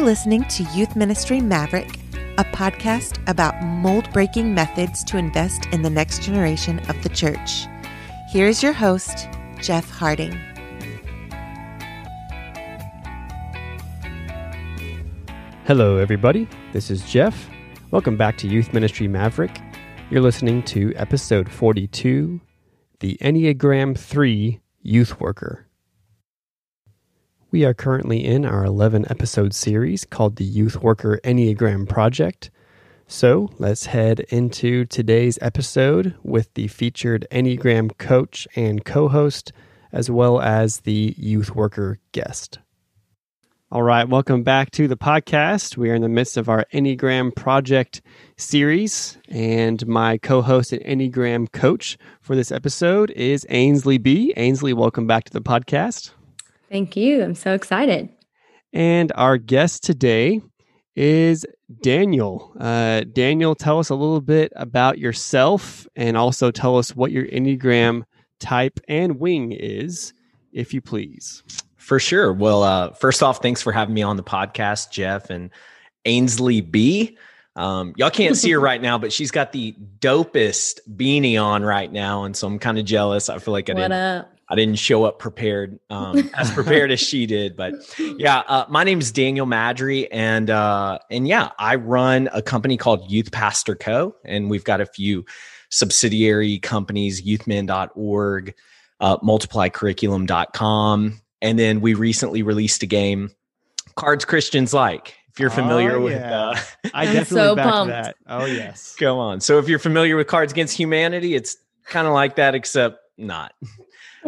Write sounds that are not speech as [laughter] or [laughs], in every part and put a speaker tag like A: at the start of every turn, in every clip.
A: You're listening to Youth Ministry Maverick, a podcast about mold breaking methods to invest in the next generation of the church. Here's your host, Jeff Harding.
B: Hello, everybody. This is Jeff. Welcome back to Youth Ministry Maverick. You're listening to episode 42 The Enneagram 3 Youth Worker. We are currently in our 11 episode series called the Youth Worker Enneagram Project. So let's head into today's episode with the featured Enneagram coach and co host, as well as the youth worker guest. All right, welcome back to the podcast. We are in the midst of our Enneagram Project series, and my co host and Enneagram coach for this episode is Ainsley B. Ainsley, welcome back to the podcast.
C: Thank you. I'm so excited.
B: And our guest today is Daniel. Uh, Daniel, tell us a little bit about yourself and also tell us what your Enneagram type and wing is, if you please.
D: For sure. Well, uh, first off, thanks for having me on the podcast, Jeff and Ainsley B. Um, y'all can't see her [laughs] right now, but she's got the dopest beanie on right now, and so I'm kind of jealous. I feel like I
C: what
D: didn't.
C: Up?
D: I didn't show up prepared, um, [laughs] as prepared as she did. But yeah, uh, my name is Daniel Maddry, and uh, and yeah, I run a company called Youth Pastor Co. And we've got a few subsidiary companies: YouthMin.org, uh, MultiplyCurriculum.com, and then we recently released a game, Cards Christians Like. If you're familiar
B: Oh,
D: with,
B: yeah. [laughs]
D: uh,
B: I definitely
C: so
B: back
C: pumped.
B: that. Oh, yes.
D: go on. So if you're familiar with Cards Against Humanity, it's kind of like that, except not.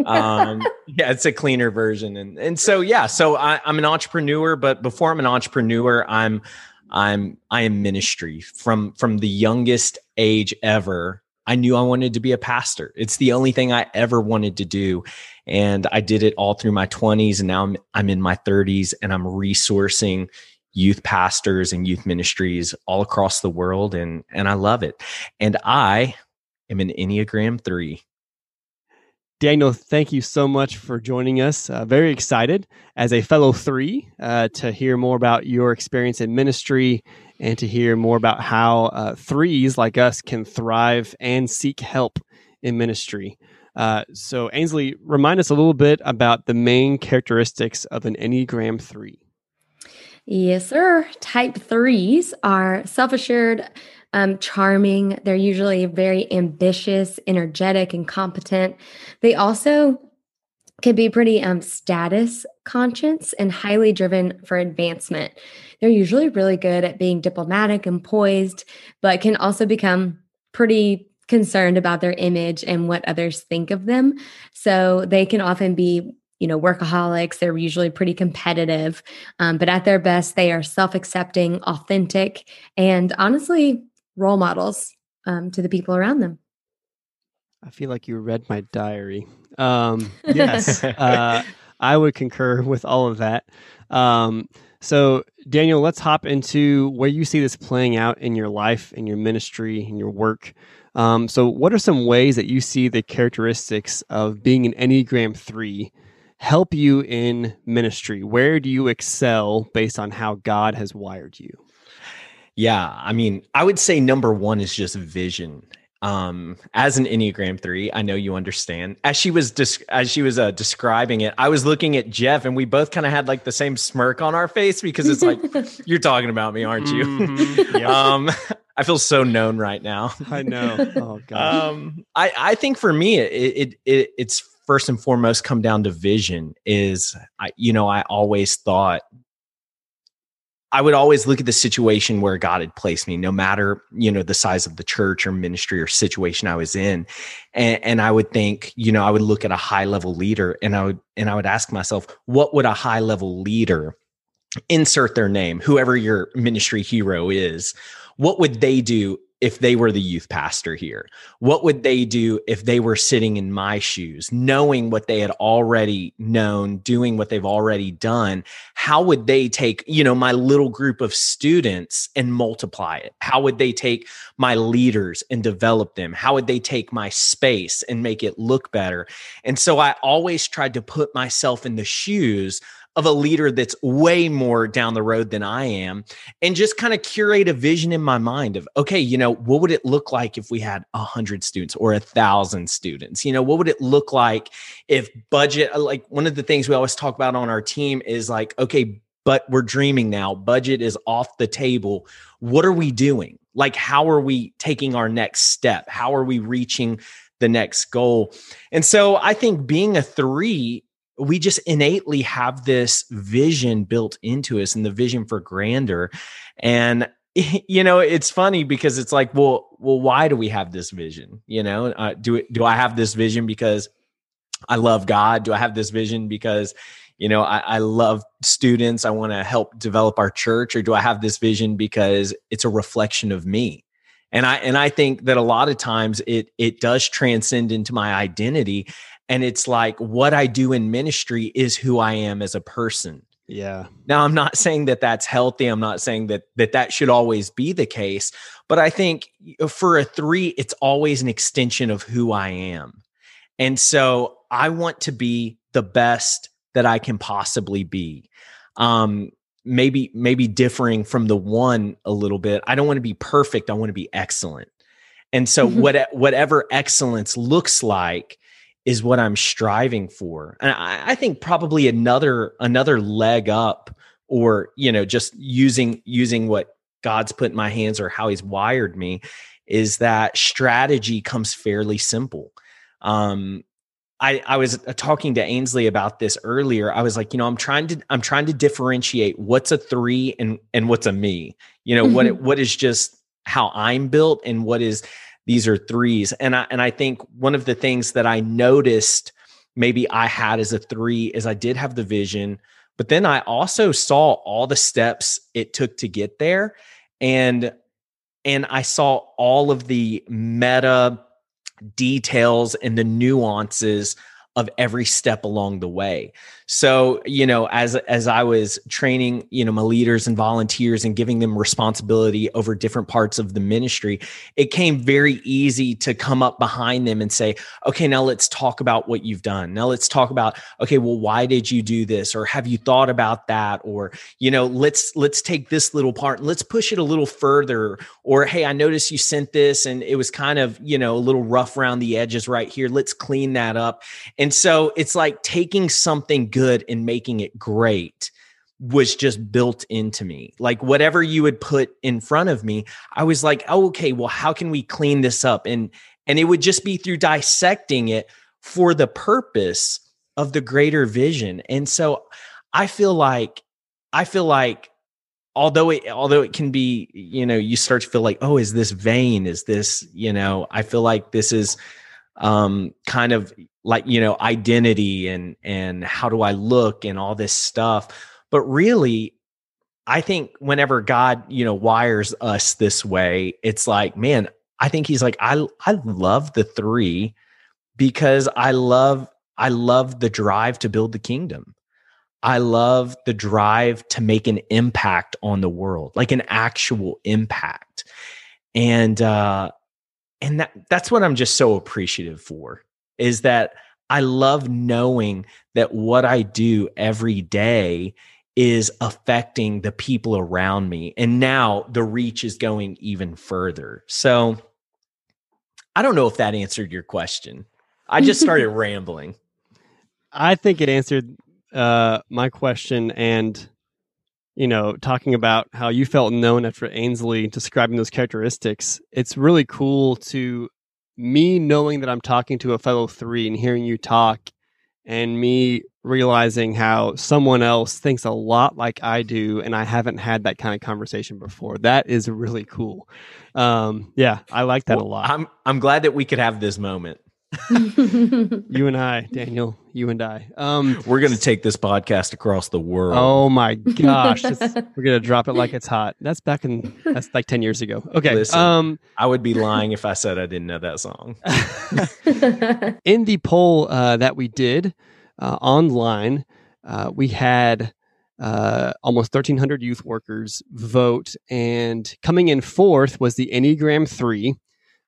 D: Um yeah it's a cleaner version. And and so yeah so I, i'm an entrepreneur but before i'm an entrepreneur i'm i'm i am ministry from from the youngest age ever. I knew i wanted to be a pastor. It's the only thing i ever wanted to do. And i did it all through my 20s and now i'm, I'm in my 30s and i'm resourcing youth pastors and youth ministries all across the world and and i love it. And i am an enneagram 3
B: Daniel, thank you so much for joining us. Uh, very excited as a fellow three uh, to hear more about your experience in ministry and to hear more about how uh, threes like us can thrive and seek help in ministry. Uh, so, Ainsley, remind us a little bit about the main characteristics of an Enneagram 3.
C: Yes, sir. Type threes are self assured, um, charming. They're usually very ambitious, energetic, and competent. They also can be pretty um, status conscious and highly driven for advancement. They're usually really good at being diplomatic and poised, but can also become pretty concerned about their image and what others think of them. So they can often be you know, workaholics. They're usually pretty competitive, um, but at their best, they are self accepting, authentic, and honestly, role models um, to the people around them.
B: I feel like you read my diary. Um, [laughs] yes, uh, I would concur with all of that. Um, so, Daniel, let's hop into where you see this playing out in your life, in your ministry, in your work. Um, so, what are some ways that you see the characteristics of being an Enneagram 3 help you in ministry? Where do you excel based on how God has wired you?
D: Yeah, I mean, I would say number one is just vision. Um, as an Enneagram three, I know you understand. As she was des- as she was uh, describing it, I was looking at Jeff, and we both kind of had like the same smirk on our face because it's like [laughs] you're talking about me, aren't you?
B: Mhm, yep.
D: um, [laughs] I feel so known right now.
B: I know. [laughs] Oh, God.
D: Um, I I think for me, it, it it it's first and foremost come down to vision. Is I you know I always thought I would always look at the situation where God had placed me, no matter you know the size of the church or ministry or situation I was in, and, and I would think, you know, I would look at a high level leader, and I would and I would ask myself, what would a high level leader insert their name, whoever your ministry hero is, what would they do if they were the youth pastor here? What would they do if they were sitting in my shoes, knowing what they had already known, doing what they've already done? How would they take, you know, my little group of students and multiply it? How would they take my leaders and develop them? How would they take my space and make it look better? And so I always tried to put myself in the shoes of a leader that's way more down the road than I am and just kind of curate a vision in my mind of, okay, you know, what would it look like if we had a hundred students or a thousand students? You know, what would it look like if budget, uh, like one of the things we always talk about on our team is like, okay, but we're dreaming now. Budget is off the table. What are we doing? Like, how are we taking our next step? How are we reaching the next goal? And so I think being a three we just innately have this vision built into us and the vision for grandeur. And [laughs] you know it's funny because it's like well well why do we have this vision? You know uh, do do i have this vision because i love god? Do i have this vision because you know i, I love students i want to help develop our church or do i have this vision because it's a reflection of me? And i and i think that a lot of times it it does transcend into my identity and it's like what I do in ministry is who I am as a person.
B: Yeah.
D: Now I'm not saying that that's healthy. I'm not saying that that that should always be the case, but I think for a 3 it's always an extension of who I am. And so I want to be the best that I can possibly be. Um maybe maybe differing from the one a little bit. I don't want to be perfect, I want to be excellent. And so what whatever excellence looks like is what I'm striving for. And I, I, think probably another another leg up, or you know, just using using what God's put in my hands or how He's wired me, is that strategy comes fairly simple. Um, I, I was uh, talking to Ainsley about this earlier. I was like, you know, I'm trying to I'm trying to differentiate what's a three and and what's a me. You know, mm-hmm. what what is just how I'm built and what is these are threes. And I and I think one of the things that I noticed maybe I had as a three is I did have the vision, but then I also saw all the steps it took to get there. And and I saw all of the meta details and the nuances of every step along the way. So, you know, as as I was training, you know, my leaders and volunteers and giving them responsibility over different parts of the ministry, it came very easy to come up behind them and say, "Okay, now let's talk about what you've done. Now let's talk about, okay, well, why did you do this or have you thought about that or, you know, let's let's take this little part and let's push it a little further or hey, I noticed you sent this and it was kind of, you know, a little rough around the edges right here. Let's clean that up." And so it's like taking something good and making it great was just built into me. Like whatever you would put in front of me, I was like, oh, okay, well, how can we clean this up? And and it would just be through dissecting it for the purpose of the greater vision. And so I feel like I feel like although it although it can be, you know, you start to feel like, oh, is this vain? Is this, you know, I feel like this is um kind of like you know identity and and how do i look and all this stuff. But really i think whenever god you know wires us this way it's like man i think he's like i i love the 3 because i love i love the drive to build the kingdom. I love the drive to make an impact on the world like an actual impact. And uh and that that's what i'm just so appreciative for is that I love knowing that what I do every day is affecting the people around me. And now the reach is going even further. So I don't know if that answered your question. I just started [laughs] rambling.
B: I think it answered uh, my question and you know, talking about how you felt known after Ainsley describing those characteristics. It's really cool to me knowing that I'm talking to a fellow three and hearing you talk, and me realizing how someone else thinks a lot like I do, and I haven't had that kind of conversation before. That is really cool. Um, yeah, I like that well, a lot.
D: I'm I'm glad that we could have this moment. [laughs]
B: you and I, Daniel, you and I. Um,
D: we're going to take this podcast across the world.
B: Oh my gosh. [laughs] we're going to drop it like it's hot. That's back in, that's like 10 years ago. Okay.
D: Listen, um, I would be lying if I said I didn't know that song. [laughs]
B: in the poll uh, that we did uh, online, uh, we had uh, almost 1,300 youth workers vote, and coming in fourth was the Enneagram 3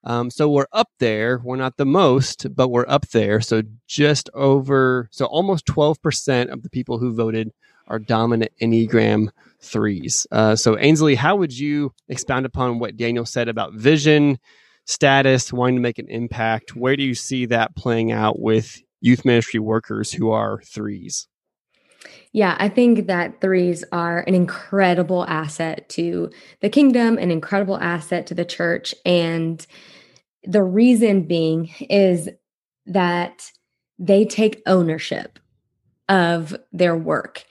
B: um, so we're up there. We're not the most, but we're up there. So just over, so almost 12% of the people who voted are dominant Enneagram threes. Uh, so, Ainsley, how would you expound upon what Daniel said about vision, status, wanting to make an impact? Where do you see that playing out with youth ministry workers who are threes?
C: Yeah, I think that threes are an incredible asset to the kingdom, an incredible asset to the church. And the reason being is that they take ownership of their work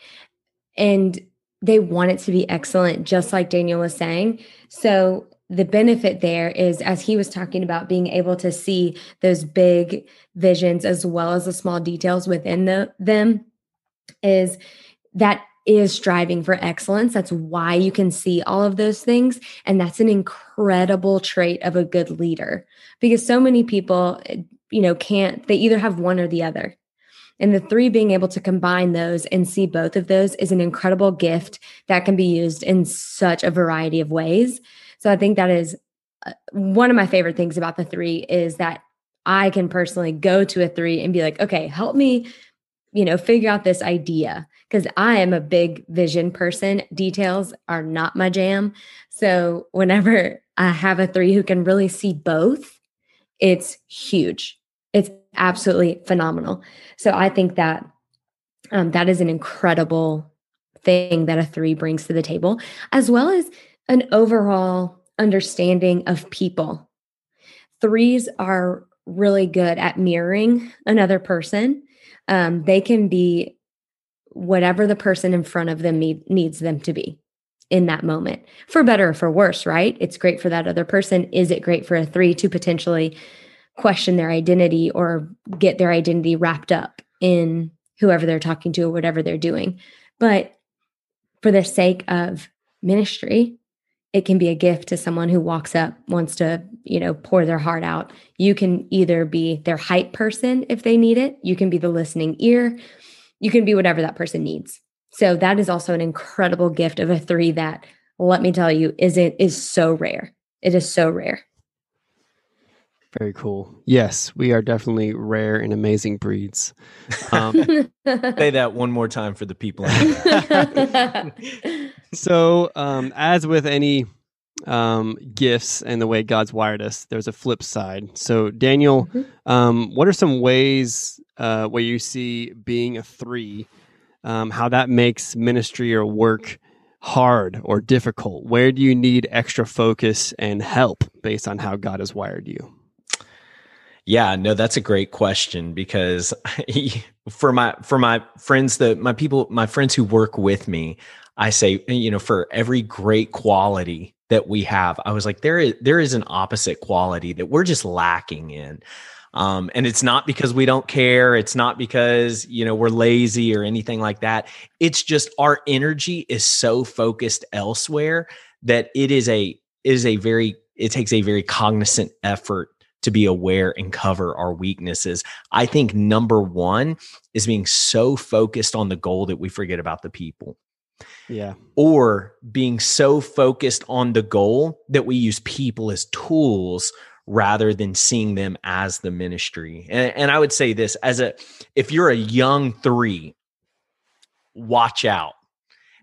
C: and they want it to be excellent, just like Daniel was saying. So the benefit there is as he was talking about being able to see those big visions as well as the small details within the, them is that is striving for excellence. That's why you can see all of those things. And that's an incredible trait of a good leader because so many people, you know, can't, they either have one or the other. And the three being able to combine those and see both of those is an incredible gift that can be used in such a variety of ways. So I think that is uh, one of my favorite things about the three is that I can personally go to a three and be like, okay, help me you know, figure out this idea because I am a big vision person. Details are not my jam. So whenever [laughs] I have a three who can really see both, it's huge. It's absolutely phenomenal. So I think that um, that is an incredible thing that a three brings to the table, as well as an overall understanding of people. Threes are really good at mirroring another person um, they can be whatever the person in front of them need, needs them to be in that moment for better or for worse right? It's great for that other person. Is it great for a three to potentially question their identity or get their identity wrapped up in whoever they're talking to or whatever they're doing? But for the sake of ministry it can be a gift to someone who walks up wants to you know pour their heart out. You can either be their hype person if they need it. You can be the listening ear you can be whatever that person needs. So that is also an incredible gift of a three that let me tell you is it is so rare. It is so rare.
B: Very cool. Yes we are definitely rare and amazing breeds. Um, [laughs]
D: say that one more time for the people [laughs]
B: so, um, as with any um, gifts and the way God's wired us, there's a flip side. So, Daniel, mm-hmm. um, what are some ways uh, where you see being a three, um, how that makes ministry or work hard or difficult? Where do you need extra focus and help based on how God has wired you?
D: Yeah, no, that's a great question because [laughs] for my for my friends that my people my friends who work with me, I say, you know, for every great quality that we have, I was like, there is there is an opposite quality that we're just lacking in. Um, and it's not because we don't care. It's not because, you know, we're lazy or anything like that. It's just our energy is so focused elsewhere that it is a is a very it takes a very cognizant effort to be aware and cover our weaknesses. I think number one is being so focused on the goal that we forget about the people.
B: Yeah.
D: Or being so focused on the goal that we use people as tools rather than seeing them as the ministry. And, and I would say this as a, if you're a young three, watch out.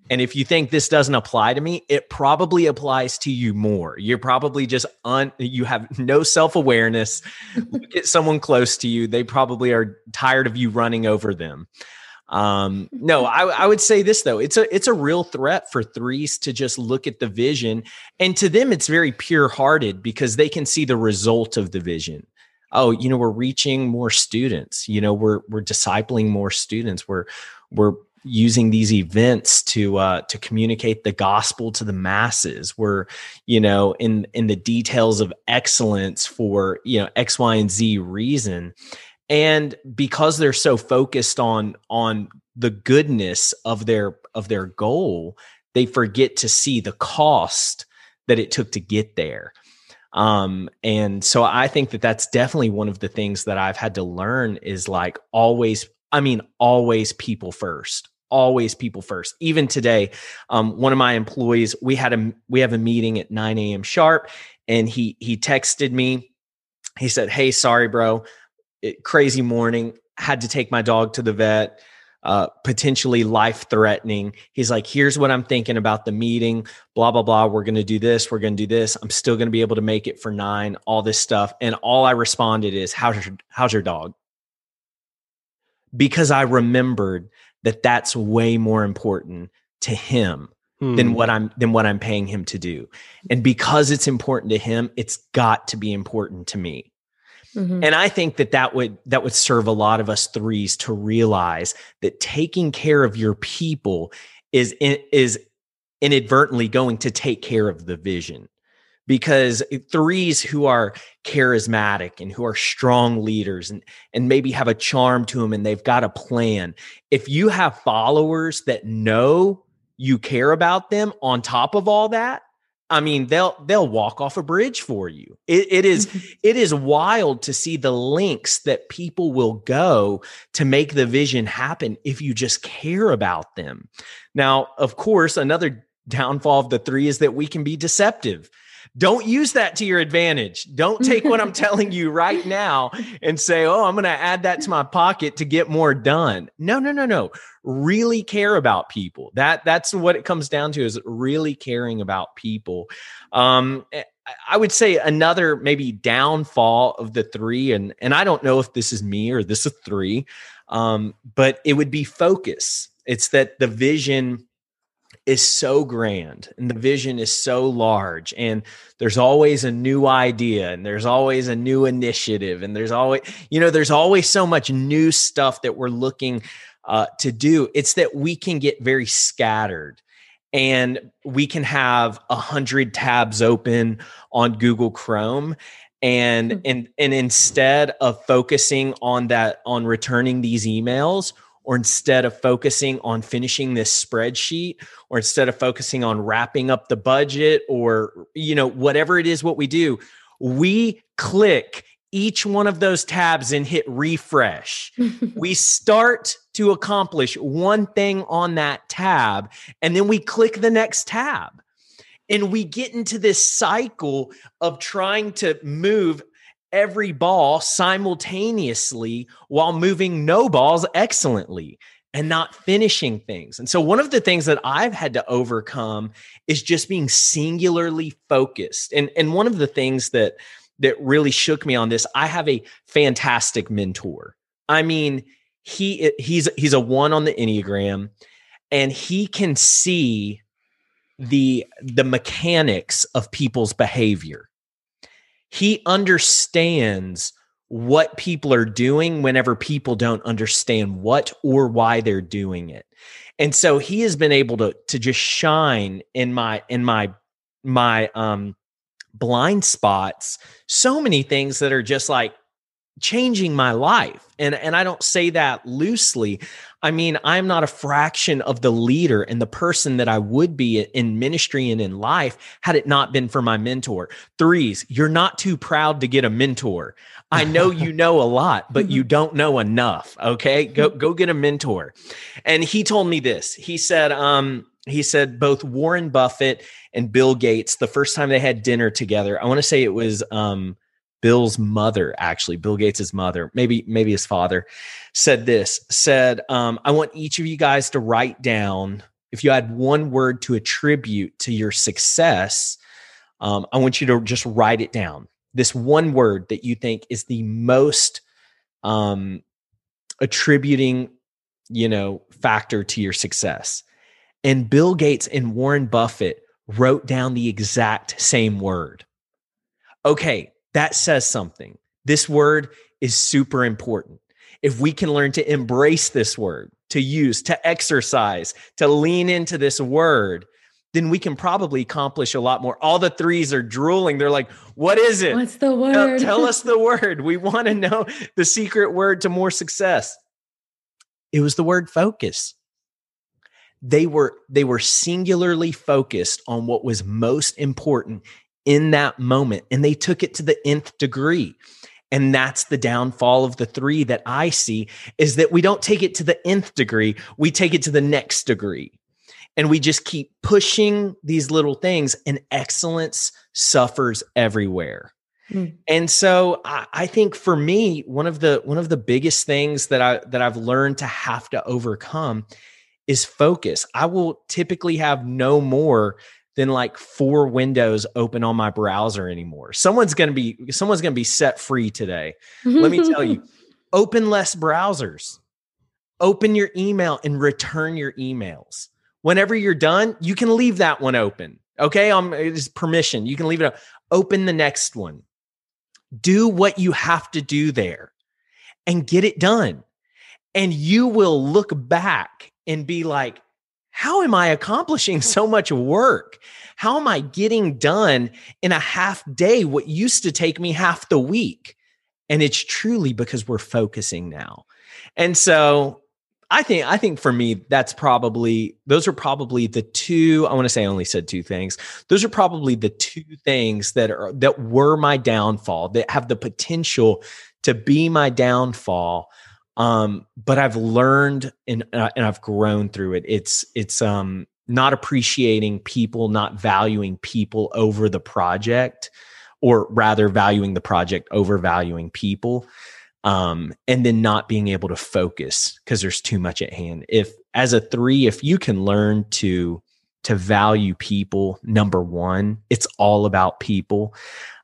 D: And if you think this doesn't apply to me, it probably applies to you more. You're probably just un you have no self-awareness. Look at someone close to you. They probably are tired of you running over them. Um, no, I, I would say this though. It's a it's a real threat for threes to just look at the vision. And to them, it's very pure hearted because they can see the result of the vision. Oh, you know, we're reaching more students, you know, we're we're discipling more students. We're we're using these events to uh, to communicate the gospel to the masses. We're you know in in the details of excellence for you know X, Y, and Z reason, and because they're so focused on on the goodness of their of their goal they forget to see the cost that it took to get there. Um and so i think that that's definitely one of the things that i've had to learn is like always i mean always people first always people first. Even today um one of my employees we had a we have a meeting at 9 a.m sharp and he he texted me. He said hey sorry bro it, crazy morning had to take my dog to the vet uh, potentially life threatening. He's like, here's what I'm thinking about the meeting, blah, blah, blah. We're going to do this. We're going to do this. I'm still going to be able to make it for nine, all this stuff. And all I responded is, how's your, how's your dog? Because I remembered that that's way more important to him hmm. than what I'm than what I'm paying him to do. And because it's important to him, it's got to be important to me. Mm-hmm. And I think that that would that would serve a lot of us threes to realize that taking care of your people is is inadvertently going to take care of the vision because threes who are charismatic and who are strong leaders and and maybe have a charm to them and they've got a plan if you have followers that know you care about them on top of all that I mean, they'll they'll walk off a bridge for you. It, it is mm-hmm. it is wild to see the links that people will go to make the vision happen if you just care about them. Now, of course, another downfall of the three is that we can be deceptive. Don't use that to your advantage. Don't take what I'm [laughs] telling you right now and say, oh, I'm going to add that to my pocket to get more done. No, no, no, no. Really care about people. That that's what it comes down to is really caring about people. Um, eh, I would say another maybe downfall of the three, and and I don't know if this is me or this is three, um, but it would be focus. It's that the vision is so grand and the vision is so large and there's always a new idea and there's always a new initiative and there's always you know there's always so much new stuff that we're looking uh, to do it's that we can get very scattered and we can have a hundred tabs open on google chrome and hmm. and and instead of focusing on that on returning these emails or instead of focusing on finishing this spreadsheet or instead of focusing on wrapping up the budget or you know whatever it is what we do we click each one of those tabs and hit refresh. [laughs] We start to accomplish one thing on that tab and then we click the next tab. And we get into this cycle of trying to move every ball simultaneously while moving no balls excellently and not finishing things. And so, one of the things that I've had to overcome is just being singularly focused. And, and one of the things that that really shook me on this, I have a fantastic mentor. I mean, he he's he's a one on the Enneagram, and he can see the the mechanics of people's behavior he understands what people are doing whenever people don't understand what or why they're doing it. And so he has been able to to just shine in my in my my um blind spots so many things that are just like changing my life. And and I don't say that loosely. I mean I'm not a fraction of the leader and the person that I would be in ministry and in life had it not been for my mentor. Threes you're not too proud to get a mentor. I know [laughs] you know a lot but you don't know enough okay? Go go get a mentor. And he told me this. He said um he said both Warren Buffett and Bill Gates the first time they had dinner together I want to say it was um Bill's mother, actually, Bill Gates's mother, maybe maybe his father, said this. Said, um, "I want each of you guys to write down if you had one word to attribute to your success. Um, I want you to just write it down. This one word that you think is the most um, attributing, you know, factor to your success." And Bill Gates and Warren Buffett wrote down the exact same word. Okay, that says something. This word is super important. If we can learn to embrace this word, to use, to exercise, to lean into this word, then we can probably accomplish a lot more. All the threes are drooling. They're like, what is it?
C: What's the word?
D: Tell, tell us the [laughs] word. We want to know the secret word to more success. It was the word focus. They were they were singularly focused on what was most important in that moment and they took it to the nth degree and that's the downfall of the three that i see is that we don't take it to the nth degree we take it to the next degree and we just keep pushing these little things and excellence suffers everywhere Mm. And so I, I, think for me, one of the one of the biggest things that I that I've learned to have to overcome is focus. I will typically have no more than like four windows open on my browser anymore. Someone's going to be someone's going to be set free today. Let me tell you. [laughs] Open less browsers. Open your email and return your emails. Whenever you're done, you can leave that one open. Okay, um, it's permission. You can leave it up. Open the next one. Do what you have to do there and get it done. And you will look back and be like, how am I accomplishing [laughs] so much work? How am I getting done in a half day what used to take me half the week? And it's truly because we're focusing now. And so I think I think for me that's probably those are probably the two I want to say I only said two things. Those are probably the two things that are that were my downfall that have the potential to be my downfall. Um, but I've learned and uh, and I've grown through it. It's it's um not appreciating people, not valuing people over the project, or rather valuing the project over valuing people um, and then not being able to focus because there's too much at hand. If as a three, if you can learn to to value people, number one, it's all about people.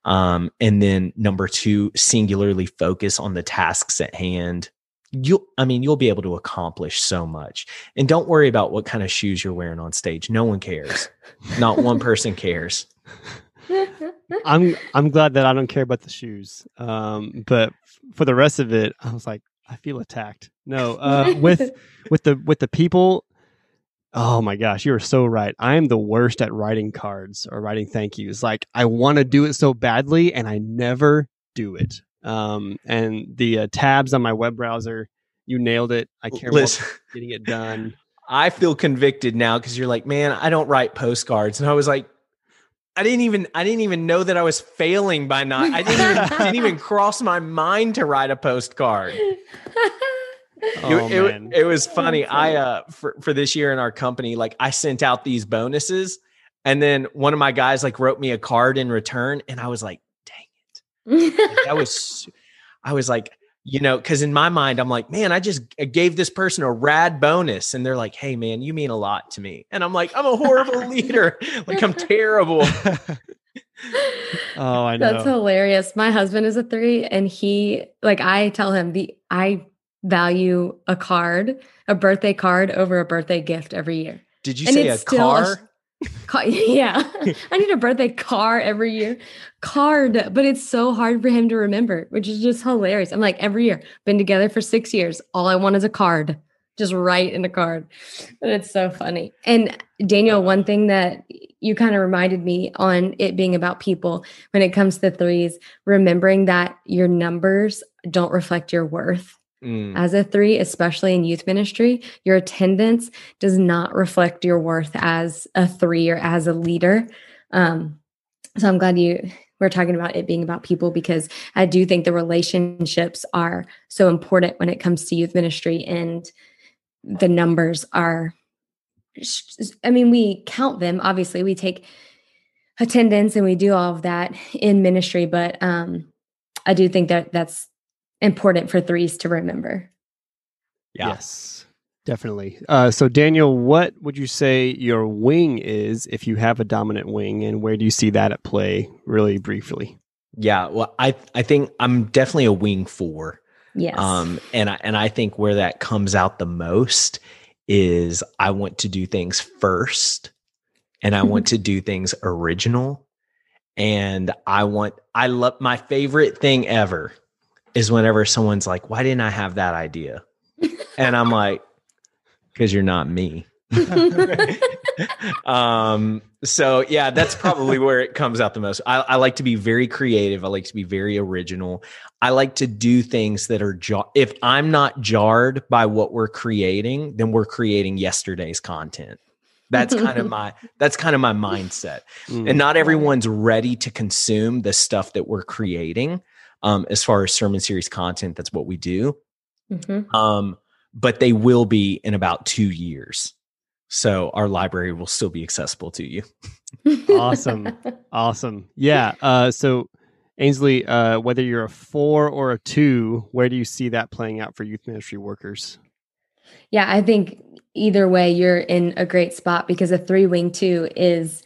D: Um, and then number two, singularly focus on the tasks at hand. You'll, I mean, you'll be able to accomplish so much. And don't worry about what kind of shoes you're wearing on stage. No one cares. Not one person cares.
B: I'm I'm glad that I don't care about the shoes. Um, but for the rest of it, I was like, I feel attacked. No, uh, [laughs] with with the with the people. Oh my gosh, you're so right. I am the worst at writing cards or writing thank yous. Like I want to do it so badly, and I never do it. Um, and the uh, tabs on my web browser, you nailed it. I care Listen, about getting it [laughs] done.
D: I feel convicted now because you're like, man, I don't write postcards, and I was like, I didn't even I didn't even know that I was failing by not I didn't even [laughs] didn't even cross my mind to write a postcard. [laughs] oh, it, it, it, was funny. I uh for, for this year in our company, like I sent out these bonuses and then one of my guys like wrote me a card in return and I was like, dang it. That was [laughs] I was like, you know, because in my mind, I'm like, man, I just gave this person a rad bonus. And they're like, hey, man, you mean a lot to me. And I'm like, I'm a horrible [laughs] leader. [laughs] like, I'm terrible.
B: oh, I know.
C: That's hilarious. My husband is a three, and he, like, I tell him the, I value a card, a birthday card over a birthday gift every year.
D: Did you and say a car? [laughs]
C: Yeah, [laughs] I need a birthday car every year. Card, but it's so hard for him to remember, which is just hilarious. I'm like, every year, been together for six years. All I want is a card. Just write in a card. But it's so funny. And Daniel, one thing that you kind of reminded me on it being about people when it comes to threes, remembering that your numbers don't reflect your worth. Mm. As a three, especially in youth ministry, your attendance does not reflect your worth as a three or as a leader. Um, so I'm glad you we're talking about it being about people because I do think the relationships are so important when it comes to youth ministry and the numbers are I mean we count them obviously we take attendance and we do all of that in ministry but um I do think that that's important for threes to remember.
B: Yeah. Yes, definitely. Uh, so, Daniel, what would you say your wing is if you have a dominant wing, and where do you see that at play, really briefly?
D: Yeah, well, I I think I'm definitely a wing four.
C: Yes.
D: Um, and I and I think where that comes out the most is I want to do things first, and I want [laughs] to do things original, and I want I love my favorite thing ever is whenever someone's like, why didn't I have that idea? And I'm like, because you're not me. [laughs] um, so yeah, that's probably where it comes out the most. I, I, like to be very creative. I like to be very original. I like to do things that are jar- if I'm not jarred by what we're creating, then we're creating yesterday's content. That's kind of [laughs] my that's kind of my mindset. Mm. And not everyone's ready to consume the stuff that we're creating um, as far as sermon series content. That's what we do. Mm-hmm. Um, but they will be in about two years. So our library will still be accessible to you.
B: awesome. [laughs] Awesome. Yeah. Uh, so Ainsley, uh, whether you're a four or a two, where do you see that playing out for youth ministry workers?
C: Yeah, I think either way, you're in a great spot because a three wing two is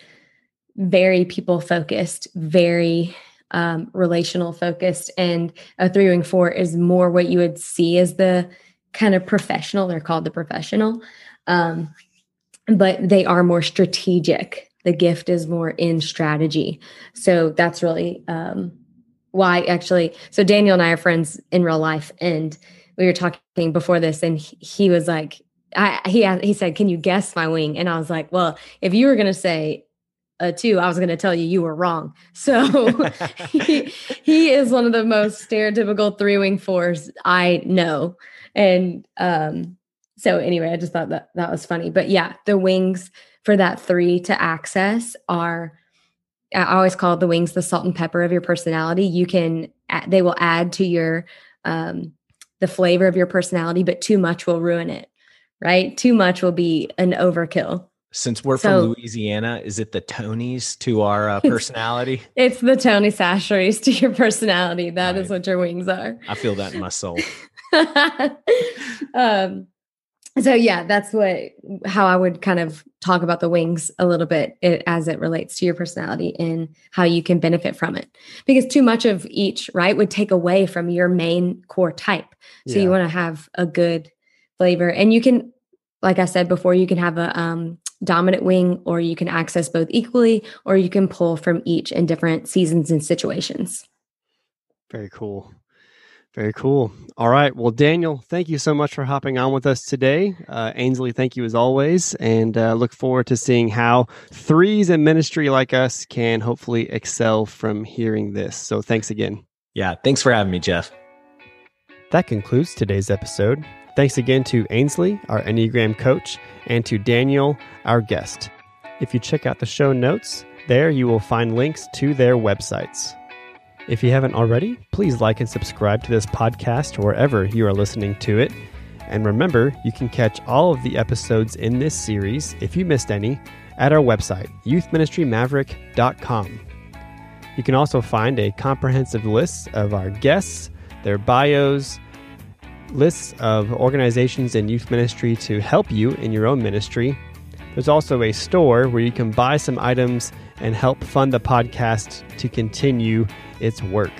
C: very people focused, very um, relational focused, and a three wing four is more what you would see as the kind of professional. They're called the professional, um, but they are more strategic. The gift is more in strategy. So that's really um, why, actually. So Daniel and I are friends in real life, and we were talking before this, and he, was like, I, he he said, "Can you guess my wing?" And I was like, "Well, if you were going to say a two, I was going to tell you you were wrong." [laughs] So [laughs] he, he is one of the most stereotypical three wing fours I know, and um, so anyway, I just thought that that was funny. But yeah, the wings for that three to access are. I always call the wings the salt and pepper of your personality. You can they will add to your um, the flavor of your personality, but too much will ruin it right? Too much will be an overkill.
D: Since we're so, from Louisiana, is it the Tonys to our uh, [laughs] personality?
C: It's the Tony Chachere's to your personality. That right. is what your wings are.
D: I feel that in my soul. [laughs]
C: um, so yeah, that's what how I would kind of talk about the wings a little bit it, as it relates to your personality and how you can benefit from it. Because too much of each, right, would take away from your main core type. So yeah. you want to have a good flavor. And you can, like I said before, you can have a um, dominant wing or you can access both equally, or you can pull from each in different seasons and situations.
B: Very cool. Very cool. All right. Well, Daniel, thank you so much for hopping on with us today. Uh, Ainsley, thank you as always. And uh, look forward to seeing how threes in ministry like us can hopefully excel from hearing this. So thanks again.
D: Yeah. Thanks for having me, Jeff.
B: That concludes today's episode. Thanks again to Ainsley, our Enneagram coach, and to Daniel, our guest. If you check out the show notes, there you will find links to their websites. If you haven't already, please like and subscribe to this podcast wherever you are listening to it. And remember, you can catch all of the episodes in this series, if you missed any, at our website, youthministrymaverick.com. You can also find a comprehensive list of our guests, their bios, lists of organizations in youth ministry to help you in your own ministry. There's also a store where you can buy some items and help fund the podcast to continue its work.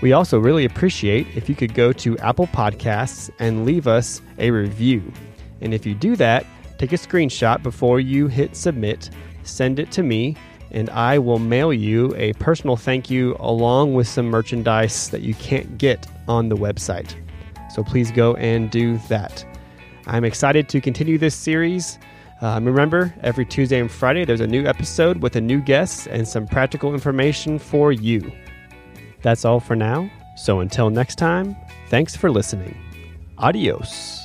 B: We also really appreciate if you could go to Apple Podcasts and leave us a review. And if you do that, take a screenshot before you hit submit, send it to me, and I will mail you a personal thank you along with some merchandise that you can't get on the website. So please go and do that. I'm excited to continue this series. Um, remember, every Tuesday and Friday, there's a new episode with a new guest and some practical information for you. That's all for now. So until next time, thanks for listening. Adios.